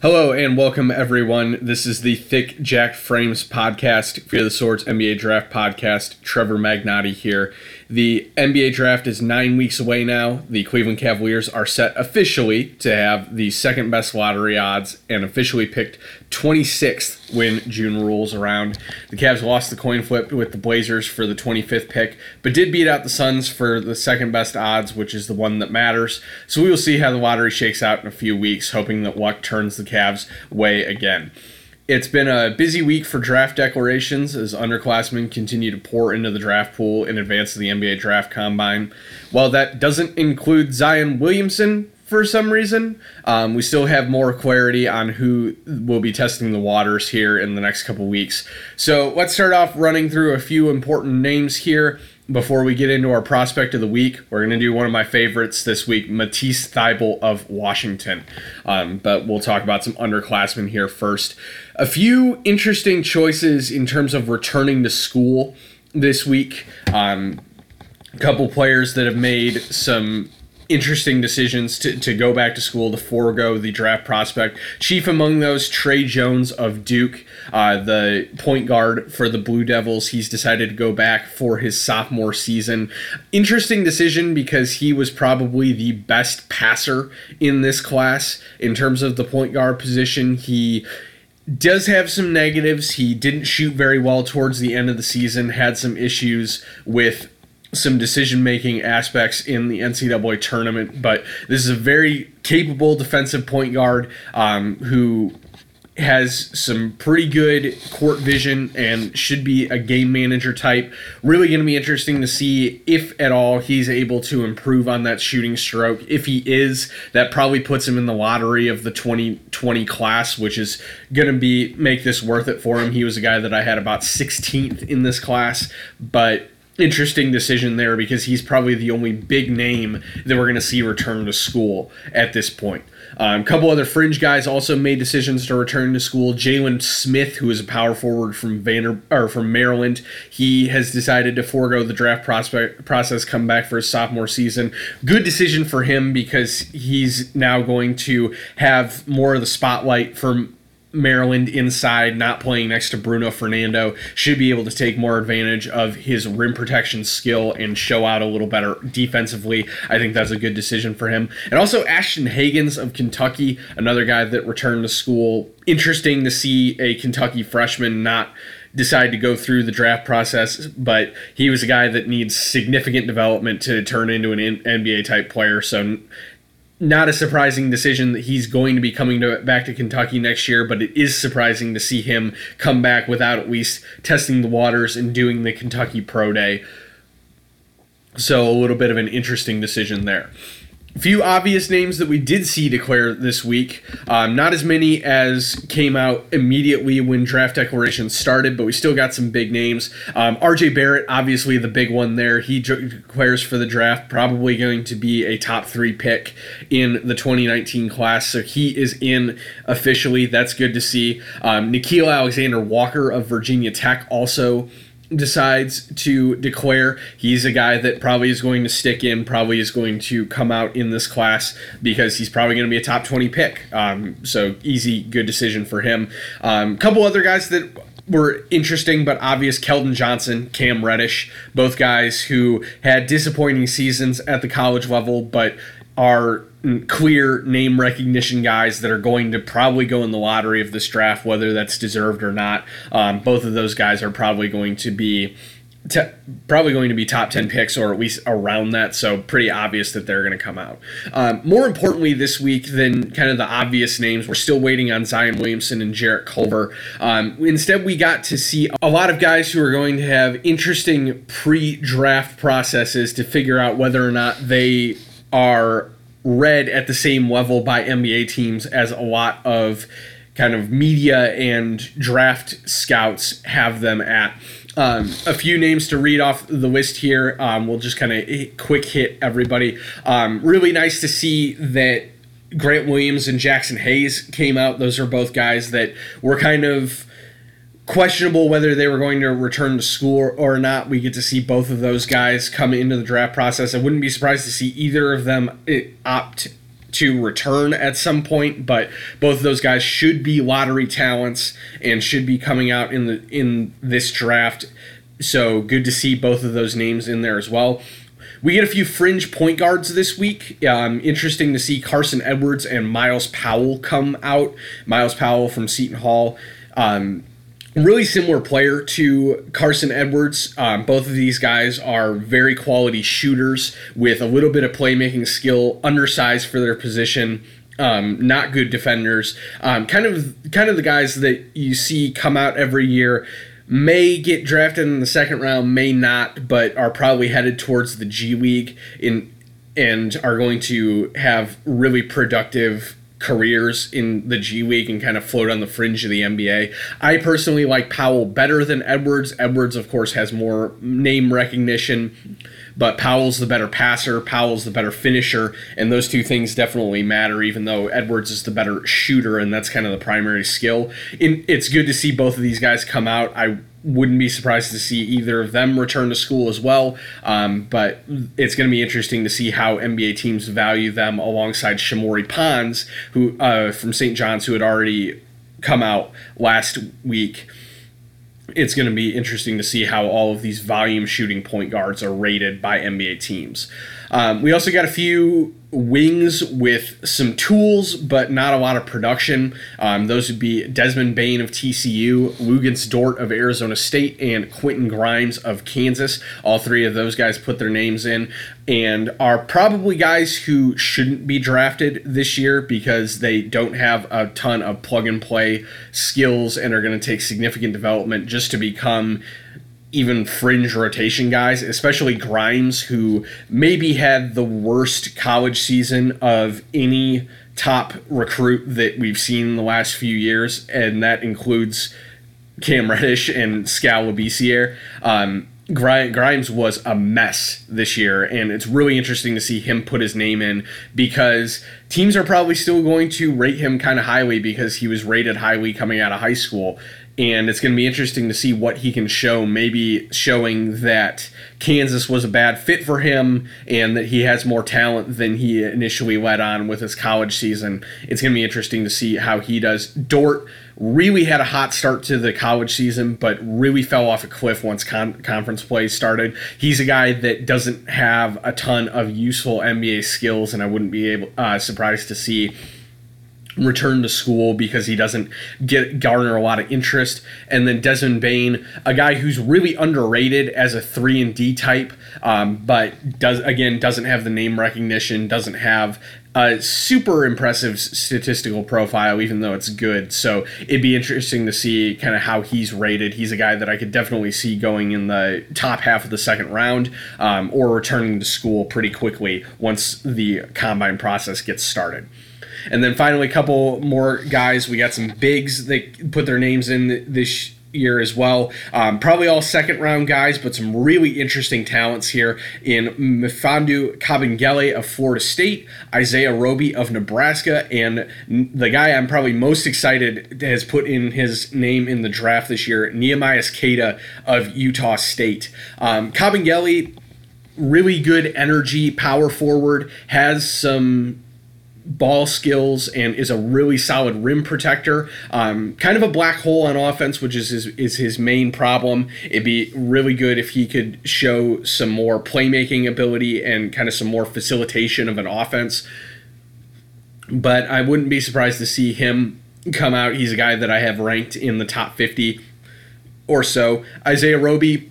Hello and welcome everyone. This is the Thick Jacked Frames podcast, Fear the Sword's NBA Draft podcast. Trevor Magnotti here. The NBA draft is nine weeks away now. The Cleveland Cavaliers are set officially to have the second best lottery odds and officially picked 26th when June rolls around. The Cavs lost the coin flip with the Blazers for the 25th pick, but did beat out the Suns for the second best odds, which is the one that matters. So we will see how the lottery shakes out in a few weeks, hoping that luck turns the Cavs' way again. It's been a busy week for draft declarations as underclassmen continue to pour into the draft pool in advance of the NBA draft combine. While that doesn't include Zion Williamson for some reason, um, we still have more clarity on who will be testing the waters here in the next couple weeks. So let's start off running through a few important names here before we get into our prospect of the week, we're going to do one of my favorites this week, Matisse Thybulle of Washington. Um, but we'll talk about some underclassmen here first. A few interesting choices in terms of returning to school this week. Um, a couple players that have made some interesting decisions to, to go back to school to forego the draft prospect. Chief among those, Tre Jones of Duke, uh, the point guard for the Blue Devils. He's decided to go back for his sophomore season. Interesting decision because he was probably the best passer in this class in terms of the point guard position. He does have some negatives. He didn't shoot very well towards the end of the season, had some issues with some decision making aspects in the NCAA tournament, but this is a very capable defensive point guard um, who has some pretty good court vision and should be a game manager type. Really going to be interesting to see if at all he's able to improve on that shooting stroke. If he is, that probably puts him in the lottery of the 2020 class, which is going to be make this worth it for him. He was a guy that I had about 16th in this class, but interesting decision there because he's probably the only big name that we're going to see return to school at this point. Um, a couple other fringe guys also made decisions to return to school. Jalen Smith, who is a power forward from Vander or from Maryland, he has decided to forego the draft prospect process, come back for his sophomore season. Good decision for him because he's now going to have more of the spotlight from Maryland inside, not playing next to Bruno Fernando, should be able to take more advantage of his rim protection skill and show out a little better defensively. I think that's a good decision for him. And also Ashton Hagans of Kentucky, another guy that returned to school. Interesting to see a Kentucky freshman not decide to go through the draft process, but he was a guy that needs significant development to turn into an NBA type player. So not a surprising decision that he's going to be coming to, back to Kentucky next year, but it is surprising to see him come back without at least testing the waters and doing the Kentucky Pro Day. So a little bit of an interesting decision there few obvious names that we did see declare this week. Um, not as many as came out immediately when draft declarations started, but we still got some big names. Um, RJ Barrett, obviously the big one there. He declares for the draft, probably going to be a top three pick in the 2019 class. So he is in officially. That's good to see. Um, Nickeil Alexander Walker of Virginia Tech also decides to declare he's a guy that probably is going to stick in, probably is going to come out in this class because he's probably going to be a top 20 pick. Um, so easy, good decision for him. A um, couple other guys that were interesting but obvious Keldon Johnson, Cam Reddish, both guys who had disappointing seasons at the college level but are clear name recognition guys that are going to probably go in the lottery of this draft, whether that's deserved or not. Um, both of those guys are probably going to be probably going to be top 10 picks or at least around that so pretty obvious that they're going to come out um, more importantly this week than kind of the obvious names we're still waiting on zion williamson and jarrett culver um, instead we got to see a lot of guys who are going to have interesting pre-draft processes to figure out whether or not they are read at the same level by nba teams as a lot of kind of media and draft scouts have them at um, a few names to read off the list here. Um, we'll just kind of quick hit everybody. Um, really nice to see that Grant Williams and Jaxson Hayes came out. Those are both guys that were kind of questionable whether they were going to return to school or not. We get to see both of those guys come into the draft process. I wouldn't be surprised to see either of them eh, opt to return at some point, but both of those guys should be lottery talents and should be coming out in the in this draft. So good to see both of those names in there as well. We get a few fringe point guards this week. Um, interesting to see Carson Edwards and Myles Powell come out. Myles Powell from Seton Hall. Um, really similar player to Carson Edwards. Um, both of these guys are very quality shooters with a little bit of playmaking skill, undersized for their position. Um, not good defenders. Um, kind of, kind of the guys that you see come out every year. May get drafted in the second round, may not, but are probably headed towards the G League in and are going to have really productive careers in the G League and kind of float on the fringe of the NBA. I personally like Powell better than Edwards. Edwards, of course, has more name recognition, but Powell's the better passer, Powell's the better finisher, and those two things definitely matter, even though Edwards is the better shooter, and that's kind of the primary skill. It's good to see both of these guys come out. I wouldn't be surprised to see either of them return to school as well. Um, but it's going to be interesting to see how NBA teams value them alongside Shamorie Ponds, who uh, from St. John's, who had already come out last week. It's going to be interesting to see how all of these volume shooting point guards are rated by NBA teams. Um, we also got a few wings with some tools, but not a lot of production. Um, those would be Desmond Bane of TCU, Luguentz Dort of Arizona State, and Quentin Grimes of Kansas. All three of those guys put their names in and are probably guys who shouldn't be drafted this year because they don't have a ton of plug and play skills and are going to take significant development just to become even fringe rotation guys, especially Grimes, who maybe had the worst college season of any top recruit that we've seen in the last few years, and that includes Cam Reddish and Skal Labissiere. Um, Grimes was a mess this year, and it's really interesting to see him put his name in because teams are probably still going to rate him kind of highly because he was rated highly coming out of high school and it's going to be interesting to see what he can show. Maybe showing that Kansas was a bad fit for him and that he has more talent than he initially let on with his college season. It's going to be interesting to see how he does. Dort really had a hot start to the college season, but really fell off a cliff once con- conference play started. He's a guy that doesn't have a ton of useful NBA skills, and I wouldn't be able uh, surprised to see return to school because he doesn't get garner a lot of interest. And then Desmond Bane, a guy who's really underrated as a three and D type, um, but does again doesn't have the name recognition, doesn't have a super impressive statistical profile, even though it's good. So it'd be interesting to see kind of how he's rated. He's a guy that I could definitely see going in the top half of the second round um, or returning to school pretty quickly once the combine process gets started. And then finally, a couple more guys. We got some bigs that put their names in this year as well. Um, probably all second round guys, but some really interesting talents here in Mfiondu Kabengele of Florida State, Isaiah Roby of Nebraska, and the guy I'm probably most excited has put in his name in the draft this year, Neemias Queta of Utah State. Um, Kabengele, really good energy, power forward, has some ball skills and is a really solid rim protector. Um, kind of a black hole on offense, which is his, is his main problem. It'd be really good if he could show some more playmaking ability and kind of some more facilitation of an offense. But I wouldn't be surprised to see him come out. He's a guy that I have ranked in the top 50 or so. Isaiah Roby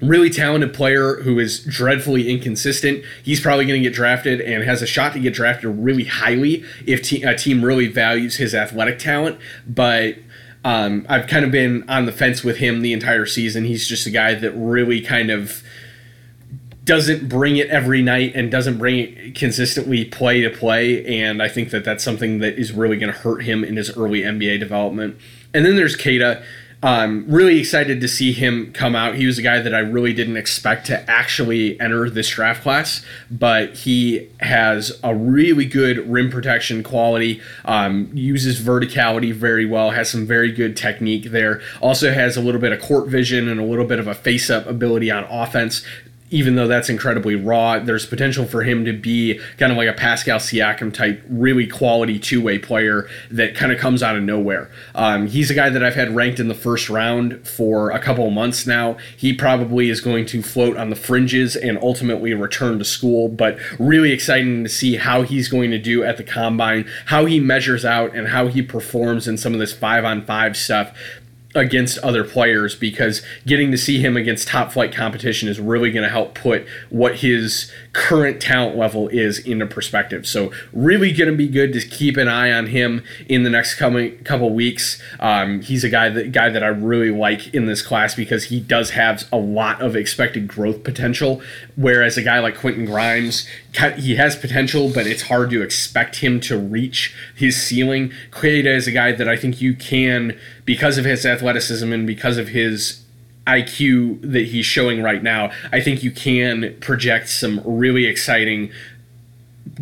really talented player who is dreadfully inconsistent. He's probably going to get drafted and has a shot to get drafted really highly if te- a team really values his athletic talent. But um, I've kind of been on the fence with him the entire season. He's just a guy that really kind of doesn't bring it every night and doesn't bring it consistently play to play. And I think that that's something that is really going to hurt him in his early NBA development. And then there's Queta. Um, really excited to see him come out. He was a guy that I really didn't expect to actually enter this draft class, but he has a really good rim protection quality, um, uses verticality very well, has some very good technique there. Also has a little bit of court vision and a little bit of a face up ability on offense even though that's incredibly raw, there's potential for him to be kind of like a Pascal Siakam type, really quality two way player that kind of comes out of nowhere. Um, he's a guy that I've had ranked in the first round for a couple months now. He probably is going to float on the fringes and ultimately return to school, but really exciting to see how he's going to do at the combine, how he measures out, and how he performs in some of this five on five stuff against other players because getting to see him against top flight competition is really going to help put what his current talent level is into perspective. So really going to be good to keep an eye on him in the next coming couple weeks. Um, he's a guy that guy that I really like in this class because he does have a lot of expected growth potential, whereas a guy like Quentin Grimes he has potential, but it's hard to expect him to reach his ceiling. Queta is a guy that I think you can, because of his athleticism and because of his IQ that he's showing right now, I think you can project some really exciting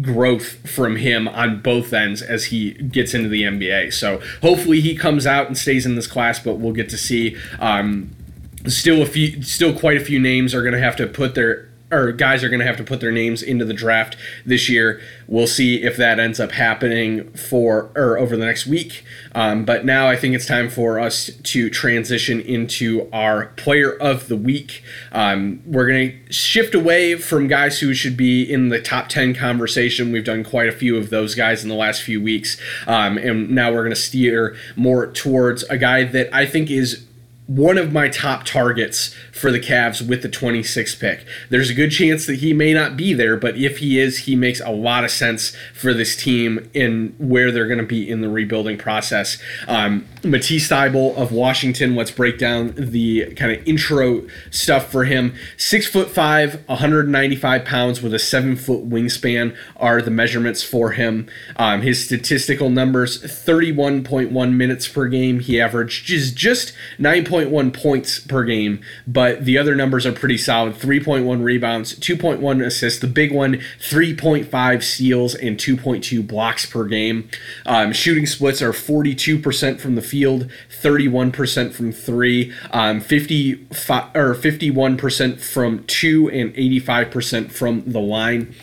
growth from him on both ends as he gets into the NBA. So hopefully he comes out and stays in this class, but we'll get to see. Um, still a few, still quite a few names are going to have to put their or guys are going to have to put their names into the draft this year. We'll see if that ends up happening for or over the next week. Um, but now I think it's time for us to transition into our player of the week. Um, we're going to shift away from guys who should be in the top 10 conversation. We've done quite a few of those guys in the last few weeks. Um, and now we're going to steer more towards a guy that I think is one of my top targets for the Cavs with the 26th pick. There's a good chance that he may not be there, but if he is, he makes a lot of sense for this team in where they're going to be in the rebuilding process. Um, Matisse Thybulle of Washington. Let's break down the kind of intro stuff for him. Six foot five, 195 pounds with a seven foot wingspan are the measurements for him. Um, his statistical numbers: 31.1 minutes per game. He averages just 9.1 points per game, but the other numbers are pretty solid. 3.1 rebounds, 2.1 assists. The big one, 3.5 steals and 2.2 blocks per game. Um, shooting splits are 42% from the field, 31% from three, um, 55 or 51% from two, and 85% from the line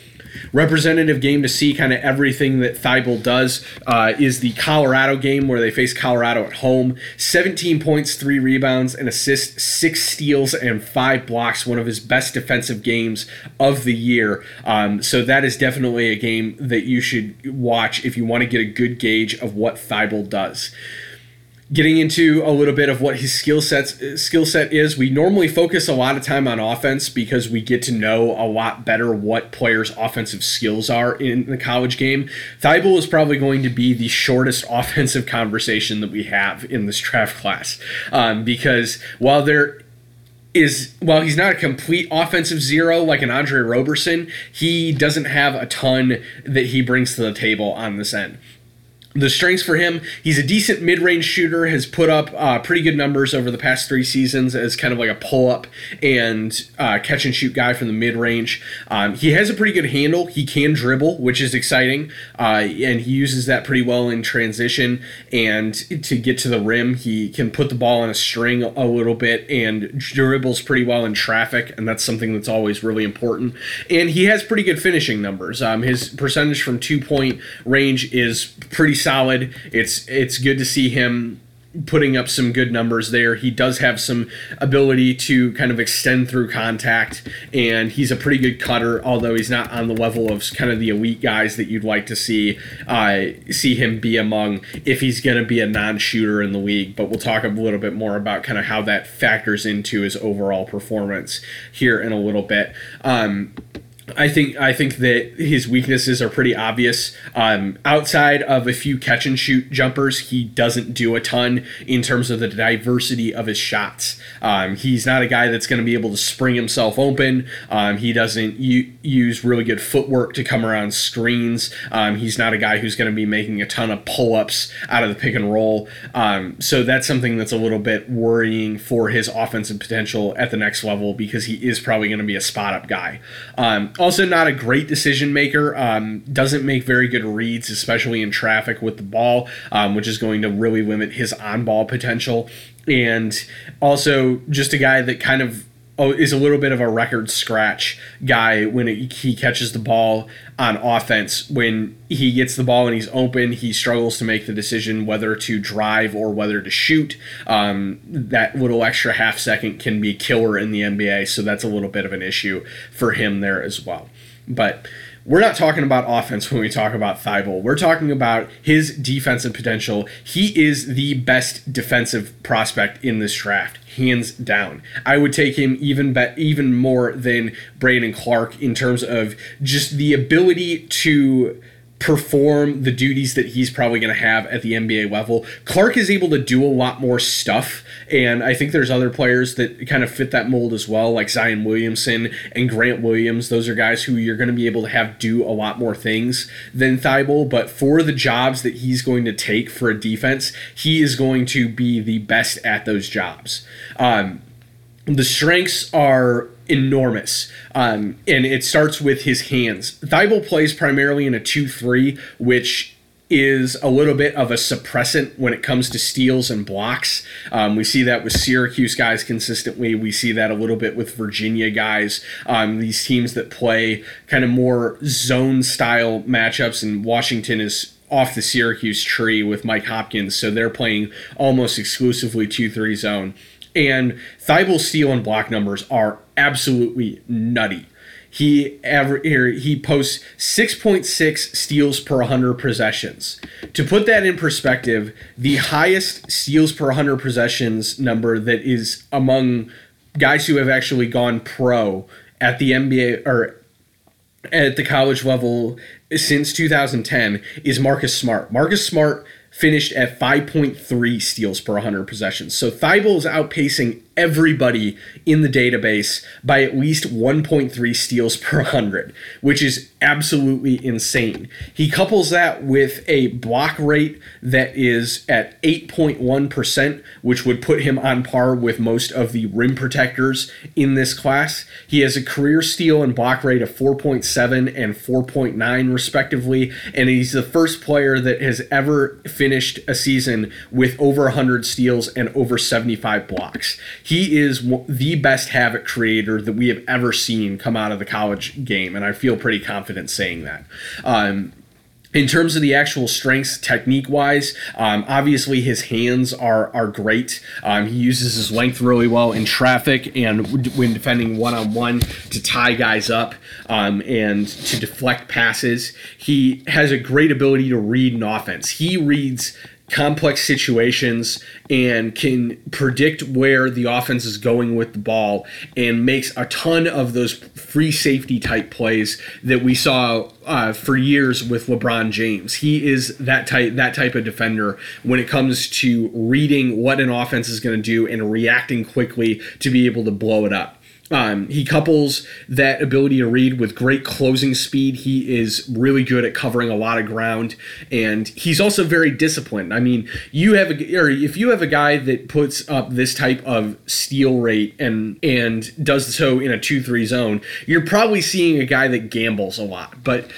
representative game to see kind of everything that Thybulle does uh, is the Colorado game where they face Colorado at home. 17 points, three rebounds, and assists, six steals, and five blocks. One of his best defensive games of the year. Um, so that is definitely a game that you should watch if you want to get a good gauge of what Thybulle does getting into a little bit of what his skill sets skill set is. We normally focus a lot of time on offense because we get to know a lot better what players' offensive skills are in the college game. Thybulle is probably going to be the shortest offensive conversation that we have in this draft class um, because while there is while he's not a complete offensive zero like an Andre Roberson, he doesn't have a ton that he brings to the table on this end the strengths for him he's a decent mid-range shooter has put up uh, pretty good numbers over the past three seasons as kind of like a pull-up and uh, catch and shoot guy from the mid-range. Um, he has a pretty good handle. He can dribble which is exciting uh, and he uses that pretty well in transition. And to get to the rim he can put the ball on a string a little bit and dribbles pretty well in traffic and that's something that's always really important. And he has pretty good finishing numbers. Um, his percentage from two point range is pretty solid. It's it's good to see him putting up some good numbers there. He does have some ability to kind of extend through contact, and he's a pretty good cutter, although he's not on the level of kind of the elite guys that you'd like to see uh, see him be among if he's going to be a non-shooter in the league. But we'll talk a little bit more about kind of how that factors into his overall performance here in a little bit. Um, I think I think that his weaknesses are pretty obvious. Um, outside of a few catch and shoot jumpers, he doesn't do a ton in terms of the diversity of his shots. Um, he's not a guy that's going to be able to spring himself open. Um, he doesn't u- use really good footwork to come around screens. Um, he's not a guy who's going to be making a ton of pull ups out of the pick and roll. Um, so that's something that's a little bit worrying for his offensive potential at the next level because he is probably going to be a spot up guy. Also, not a great decision maker. Um, doesn't make very good reads, especially in traffic with the ball, um, which is going to really limit his on ball potential. And also, just a guy that kind of is a little bit of a record scratch guy when it, he catches the ball on offense. When he gets the ball and he's open, he struggles to make the decision whether to drive or whether to shoot. Um, that little extra half second can be killer in the NBA, so that's a little bit of an issue for him there as well. But we're not talking about offense when we talk about Thybulle. We're talking about his defensive potential. He is the best defensive prospect in this draft, hands down. I would take him even be- even more than Brandon Clarke in terms of just the ability to perform the duties that he's probably going to have at the NBA level. Clarke is able to do a lot more stuff, and I think there's other players that kind of fit that mold as well, like Zion Williamson and Grant Williams. Those are guys who you're going to be able to have do a lot more things than Thybulle, but for the jobs that he's going to take for a defense, he is going to be the best at those jobs. Um, the strengths are enormous. Um, and it starts with his hands. Thybulle plays primarily in a 2 3, which is a little bit of a suppressant when it comes to steals and blocks. Um, we see that with Syracuse guys consistently. We see that a little bit with Virginia guys. Um, these teams that play kind of more zone style matchups, and Washington is off the Syracuse tree with Mike Hopkins, so they're playing almost exclusively 2 3 zone. And Thybulle's steal and block numbers are absolutely nutty. He ever he posts 6.6 steals per 100 possessions. To put that in perspective, the highest steals per 100 possessions number that is among guys who have actually gone pro at the NBA or at the college level since 2010 is Marcus Smart. Marcus Smart finished at 5.3 steals per 100 possessions. So Thybulle is outpacing everybody in the database by at least 1.3 steals per 100, which is absolutely insane. He couples that with a block rate that is at 8.1%, which would put him on par with most of the rim protectors in this class. He has a career steal and block rate of 4.7 and 4.9, respectively, and he's the first player that has ever finished a season with over 100 steals and over 75 blocks. He is the best havoc creator that we have ever seen come out of the college game, and I feel pretty confident saying that. Um, in terms of the actual strengths technique wise um, obviously his hands are are great. Um, he uses his length really well in traffic and when defending one-on-one to tie guys up um, and to deflect passes. He has a great ability to read an offense. He reads complex situations and can predict where the offense is going with the ball and makes a ton of those free safety type plays that we saw uh, for years with LeBron James. He is that type that type of defender when it comes to reading what an offense is going to do and reacting quickly to be able to blow it up. Um, he couples that ability to read with great closing speed. He is really good at covering a lot of ground, and he's also very disciplined. I mean, you have a, or if you have a guy that puts up this type of steal rate and and does so in a two three zone, you're probably seeing a guy that gambles a lot. But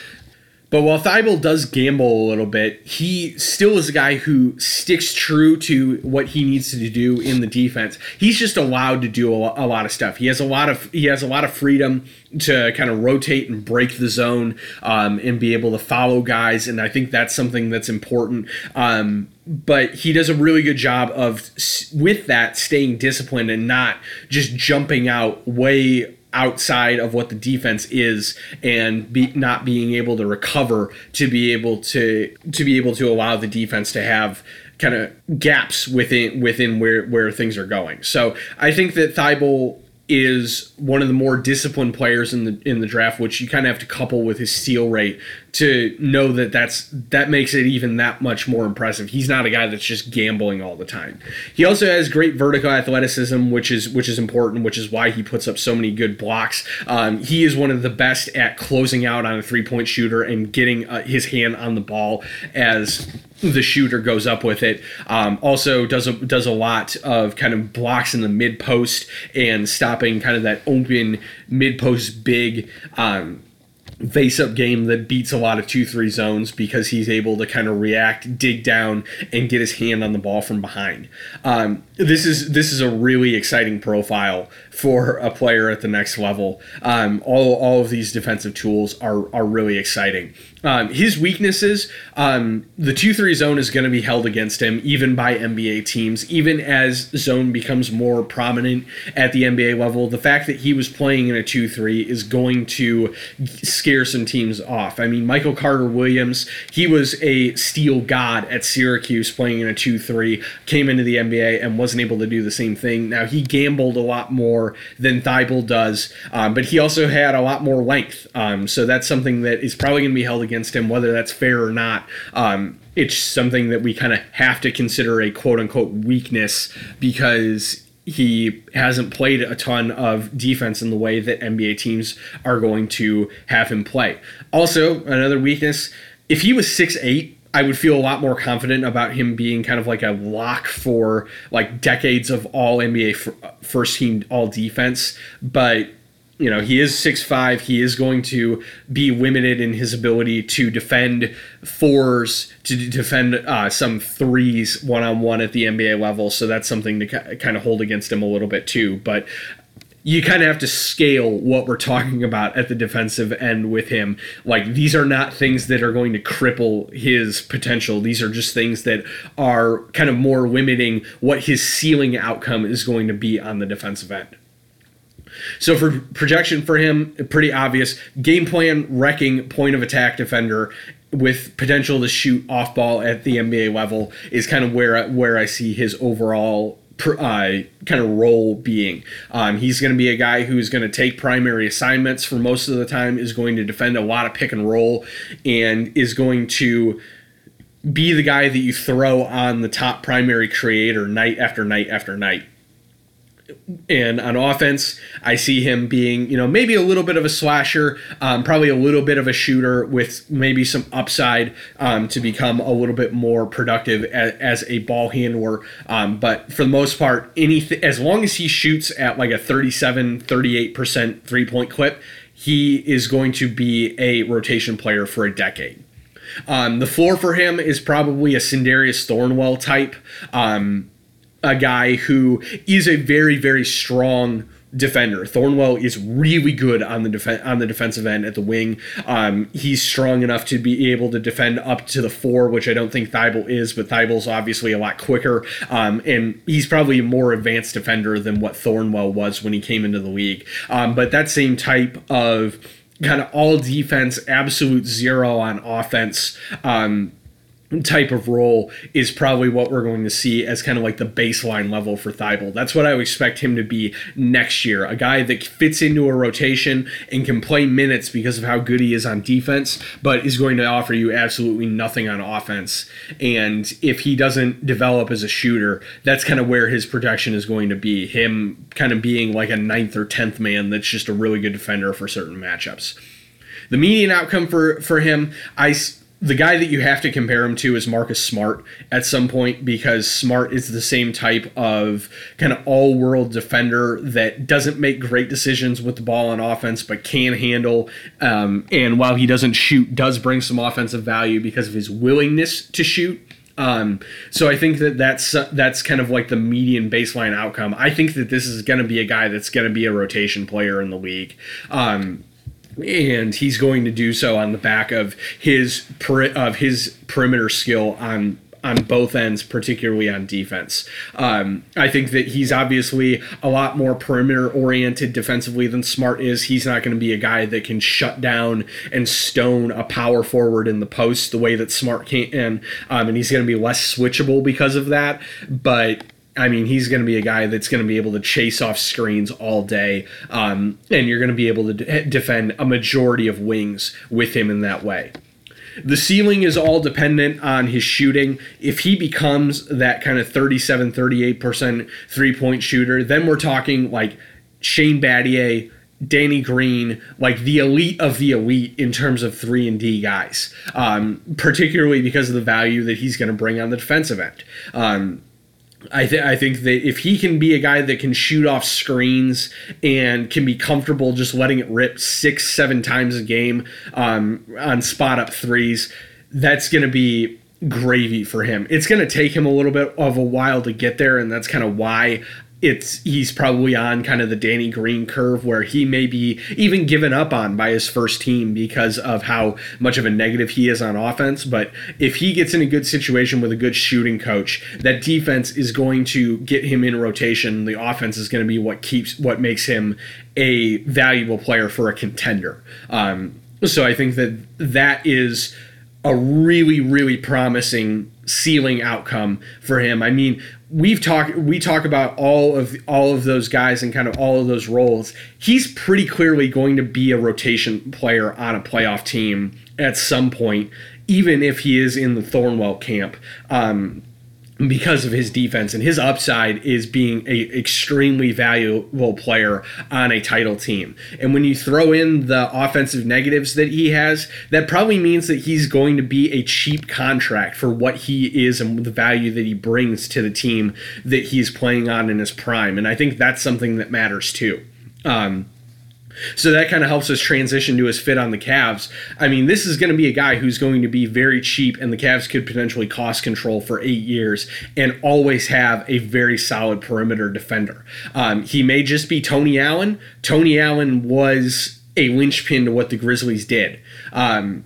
But while Thybulle does gamble a little bit, he still is a guy who sticks true to what he needs to do in the defense. He's just allowed to do a, a lot of stuff. He has a lot of he has a lot of freedom to kind of rotate and break the zone um, and be able to follow guys, and I think that's something that's important. Um, but he does a really good job of with that staying disciplined and not just jumping out way outside of what the defense is and be, not being able to recover to be able to to be able to allow the defense to have kind of gaps within within where where things are going. So I think that Thybulle is one of the more disciplined players in the in the draft, which you kind of have to couple with his steal rate to know that that's that makes it even that much more impressive. He's not a guy that's just gambling all the time. He also has great vertical athleticism, which is which is important, which is why he puts up so many good blocks. Um, he is one of the best at closing out on a three point shooter and getting uh, his hand on the ball as the shooter goes up with it. Um, also does a, does a lot of kind of blocks in the mid post and stopping kind of that open mid post big. Um, face up game that beats a lot of 2-3 zones because he's able to kind of react, dig down, and get his hand on the ball from behind. Um, this is this is a really exciting profile for a player at the next level. Um, all, all of these defensive tools are, are really exciting. Um, his weaknesses, um, the 2 3 zone is going to be held against him, even by NBA teams, even as zone becomes more prominent at the NBA level. The fact that he was playing in a 2 3 is going to scare some teams off. I mean, Michael Carter Williams, he was a steal god at Syracuse playing in a 2 3, came into the NBA and wasn't able to do the same thing. Now, he gambled a lot more than Thybulle does, um, but he also had a lot more length. Um, so that's something that is probably going to be held against against him, whether that's fair or not. Um, it's something that we kind of have to consider a quote unquote weakness because he hasn't played a ton of defense in the way that NBA teams are going to have him play. Also, another weakness, if he was six eight, I would feel a lot more confident about him being kind of like a lock for like decades of all NBA first team all defense, but you know he is six five. He is going to be limited in his ability to defend fours, to defend uh, some threes one on one at the NBA level. So that's something to kind of hold against him a little bit too. But you kind of have to scale what we're talking about at the defensive end with him. Like these are not things that are going to cripple his potential. These are just things that are kind of more limiting what his ceiling outcome is going to be on the defensive end. So for projection for him, pretty obvious. Game plan wrecking point of attack defender with potential to shoot off ball at the NBA level is kind of where where I see his overall uh, kind of role being. Um, he's going to be a guy who's going to take primary assignments for most of the time, is going to defend a lot of pick and roll, and is going to be the guy that you throw on the top primary creator night after night after night and on offense, I see him being, you know, maybe a little bit of a slasher, um, probably a little bit of a shooter with maybe some upside um, to become a little bit more productive as, as a ball handler. Um, but for the most part, anything as long as he shoots at like a 37, 38% three point clip, he is going to be a rotation player for a decade. Um, the floor for him is probably a Sindarius Thornwell type. Um, a guy who is a very very strong defender. Thornwell is really good on the def- on the defensive end at the wing. Um, he's strong enough to be able to defend up to the four, which I don't think Thybulle is, but Thybulle's obviously a lot quicker, um, and he's probably a more advanced defender than what Thornwell was when he came into the league. Um, but that same type of kind of all defense, absolute zero on offense. Um, type of role is probably what we're going to see as kind of like the baseline level for Thybulle. That's what I would expect him to be next year. A guy that fits into a rotation and can play minutes because of how good he is on defense, but is going to offer you absolutely nothing on offense. And if he doesn't develop as a shooter, that's kind of where his protection is going to be. Him kind of being like a ninth or tenth man that's just a really good defender for certain matchups. The median outcome for for him, I the guy that you have to compare him to is Marcus Smart at some point because Smart is the same type of kind of all world defender that doesn't make great decisions with the ball on offense but can handle. Um, and while he doesn't shoot, does bring some offensive value because of his willingness to shoot. Um, so I think that that's that's kind of like the median baseline outcome. I think that this is going to be a guy that's going to be a rotation player in the league. Um, and he's going to do so on the back of his of his perimeter skill on on both ends, particularly on defense. Um, I think that he's obviously a lot more perimeter oriented defensively than Smart is. He's not going to be a guy that can shut down and stone a power forward in the post the way that Smart can, um, and he's going to be less switchable because of that. But I mean, he's going to be a guy that's going to be able to chase off screens all day, um, and you're going to be able to d- defend a majority of wings with him in that way. The ceiling is all dependent on his shooting. If he becomes that kind of 37, 38% three point shooter, then we're talking like Shane Battier, Danny Green, like the elite of the elite in terms of three and D guys, um, particularly because of the value that he's going to bring on the defensive end. Um, I, th- I think that if he can be a guy that can shoot off screens and can be comfortable just letting it rip six, seven times a game um, on spot up threes, that's going to be gravy for him. It's going to take him a little bit of a while to get there, and that's kind of why it's he's probably on kind of the Danny Green curve where he may be even given up on by his first team because of how much of a negative he is on offense. But if he gets in a good situation with a good shooting coach, that defense is going to get him in rotation. The offense is going to be what keeps what makes him a valuable player for a contender. Um, so I think that that is a really really promising ceiling outcome for him. I mean, we've talked we talk about all of all of those guys and kind of all of those roles. He's pretty clearly going to be a rotation player on a playoff team at some point, even if he is in the Thornwell camp. Um, because of his defense and his upside is being a extremely valuable player on a title team. And when you throw in the offensive negatives that he has, that probably means that he's going to be a cheap contract for what he is and the value that he brings to the team that he's playing on in his prime. And I think that's something that matters too. Um, so that kind of helps us transition to his fit on the Cavs. I mean, this is going to be a guy who's going to be very cheap, and the Cavs could potentially cost control for eight years and always have a very solid perimeter defender. Um, he may just be Tony Allen. Tony Allen was a linchpin to what the Grizzlies did. Um,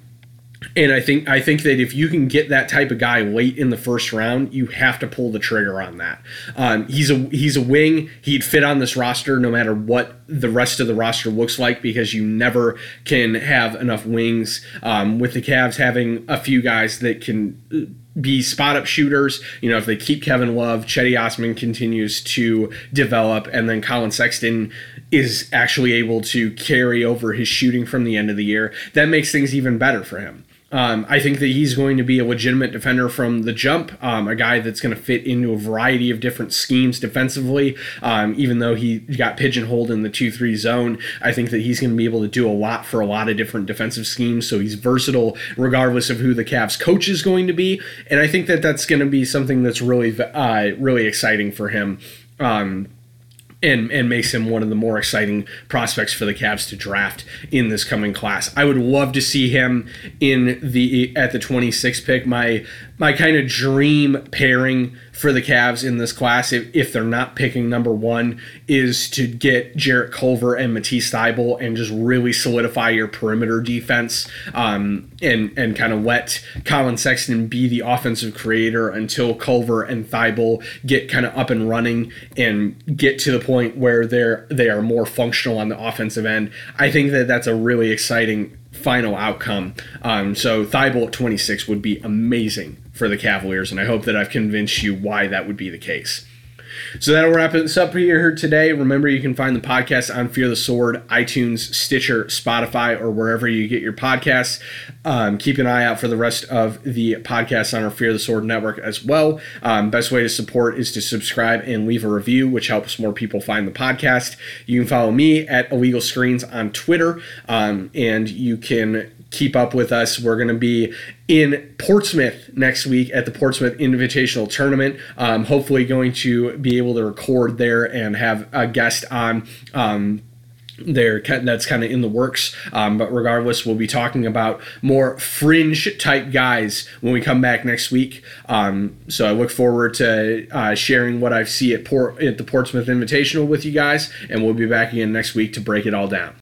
and I think I think that if you can get that type of guy late in the first round, you have to pull the trigger on that. Um, he's a he's a wing. He'd fit on this roster no matter what the rest of the roster looks like because you never can have enough wings. Um, with the Cavs having a few guys that can uh, be spot up shooters. You know, if they keep Kevin Love, Cedi Osman continues to develop, and then Collin Sexton is actually able to carry over his shooting from the end of the year. That makes things even better for him. Um, I think that he's going to be a legitimate defender from the jump, um, a guy that's going to fit into a variety of different schemes defensively. Um, even though he got pigeonholed in the 2 3 zone, I think that he's going to be able to do a lot for a lot of different defensive schemes. So he's versatile regardless of who the Cavs coach is going to be. And I think that that's going to be something that's really, uh, really exciting for him. Um, and and makes him one of the more exciting prospects for the Cavs to draft in this coming class. I would love to see him in the at the 26th pick. My my kind of dream pairing for the Cavs in this class, if, if they're not picking number one, is to get Jarrett Culver and Matisse Thybulle and just really solidify your perimeter defense um, and and kind of let Collin Sexton be the offensive creator until Culver and Thybulle get kind of up and running and get to the point where they're they are more functional on the offensive end. I think that that's a really exciting final outcome. Um, so Thybulle at 26 would be amazing for the Cavaliers, and I hope that I've convinced you why that would be the case. So that'll wrap us up here today. Remember, you can find the podcast on Fear the Sword, iTunes, Stitcher, Spotify, or wherever you get your podcasts. Um, keep an eye out for the rest of the podcasts on our Fear the Sword network as well. Um, best way to support is to subscribe and leave a review, which helps more people find the podcast. You can follow me at Illegal Screens on Twitter, um, and you can keep up with us. We're going to be in Portsmouth next week at the Portsmouth Invitational Tournament. Um, hopefully, going to be able to record there and have a guest on. Um, there that's kind of in the works um, but regardless we'll be talking about more fringe type guys when we come back next week um, so i look forward to uh, sharing what i see at port at the portsmouth invitational with you guys and we'll be back again next week to break it all down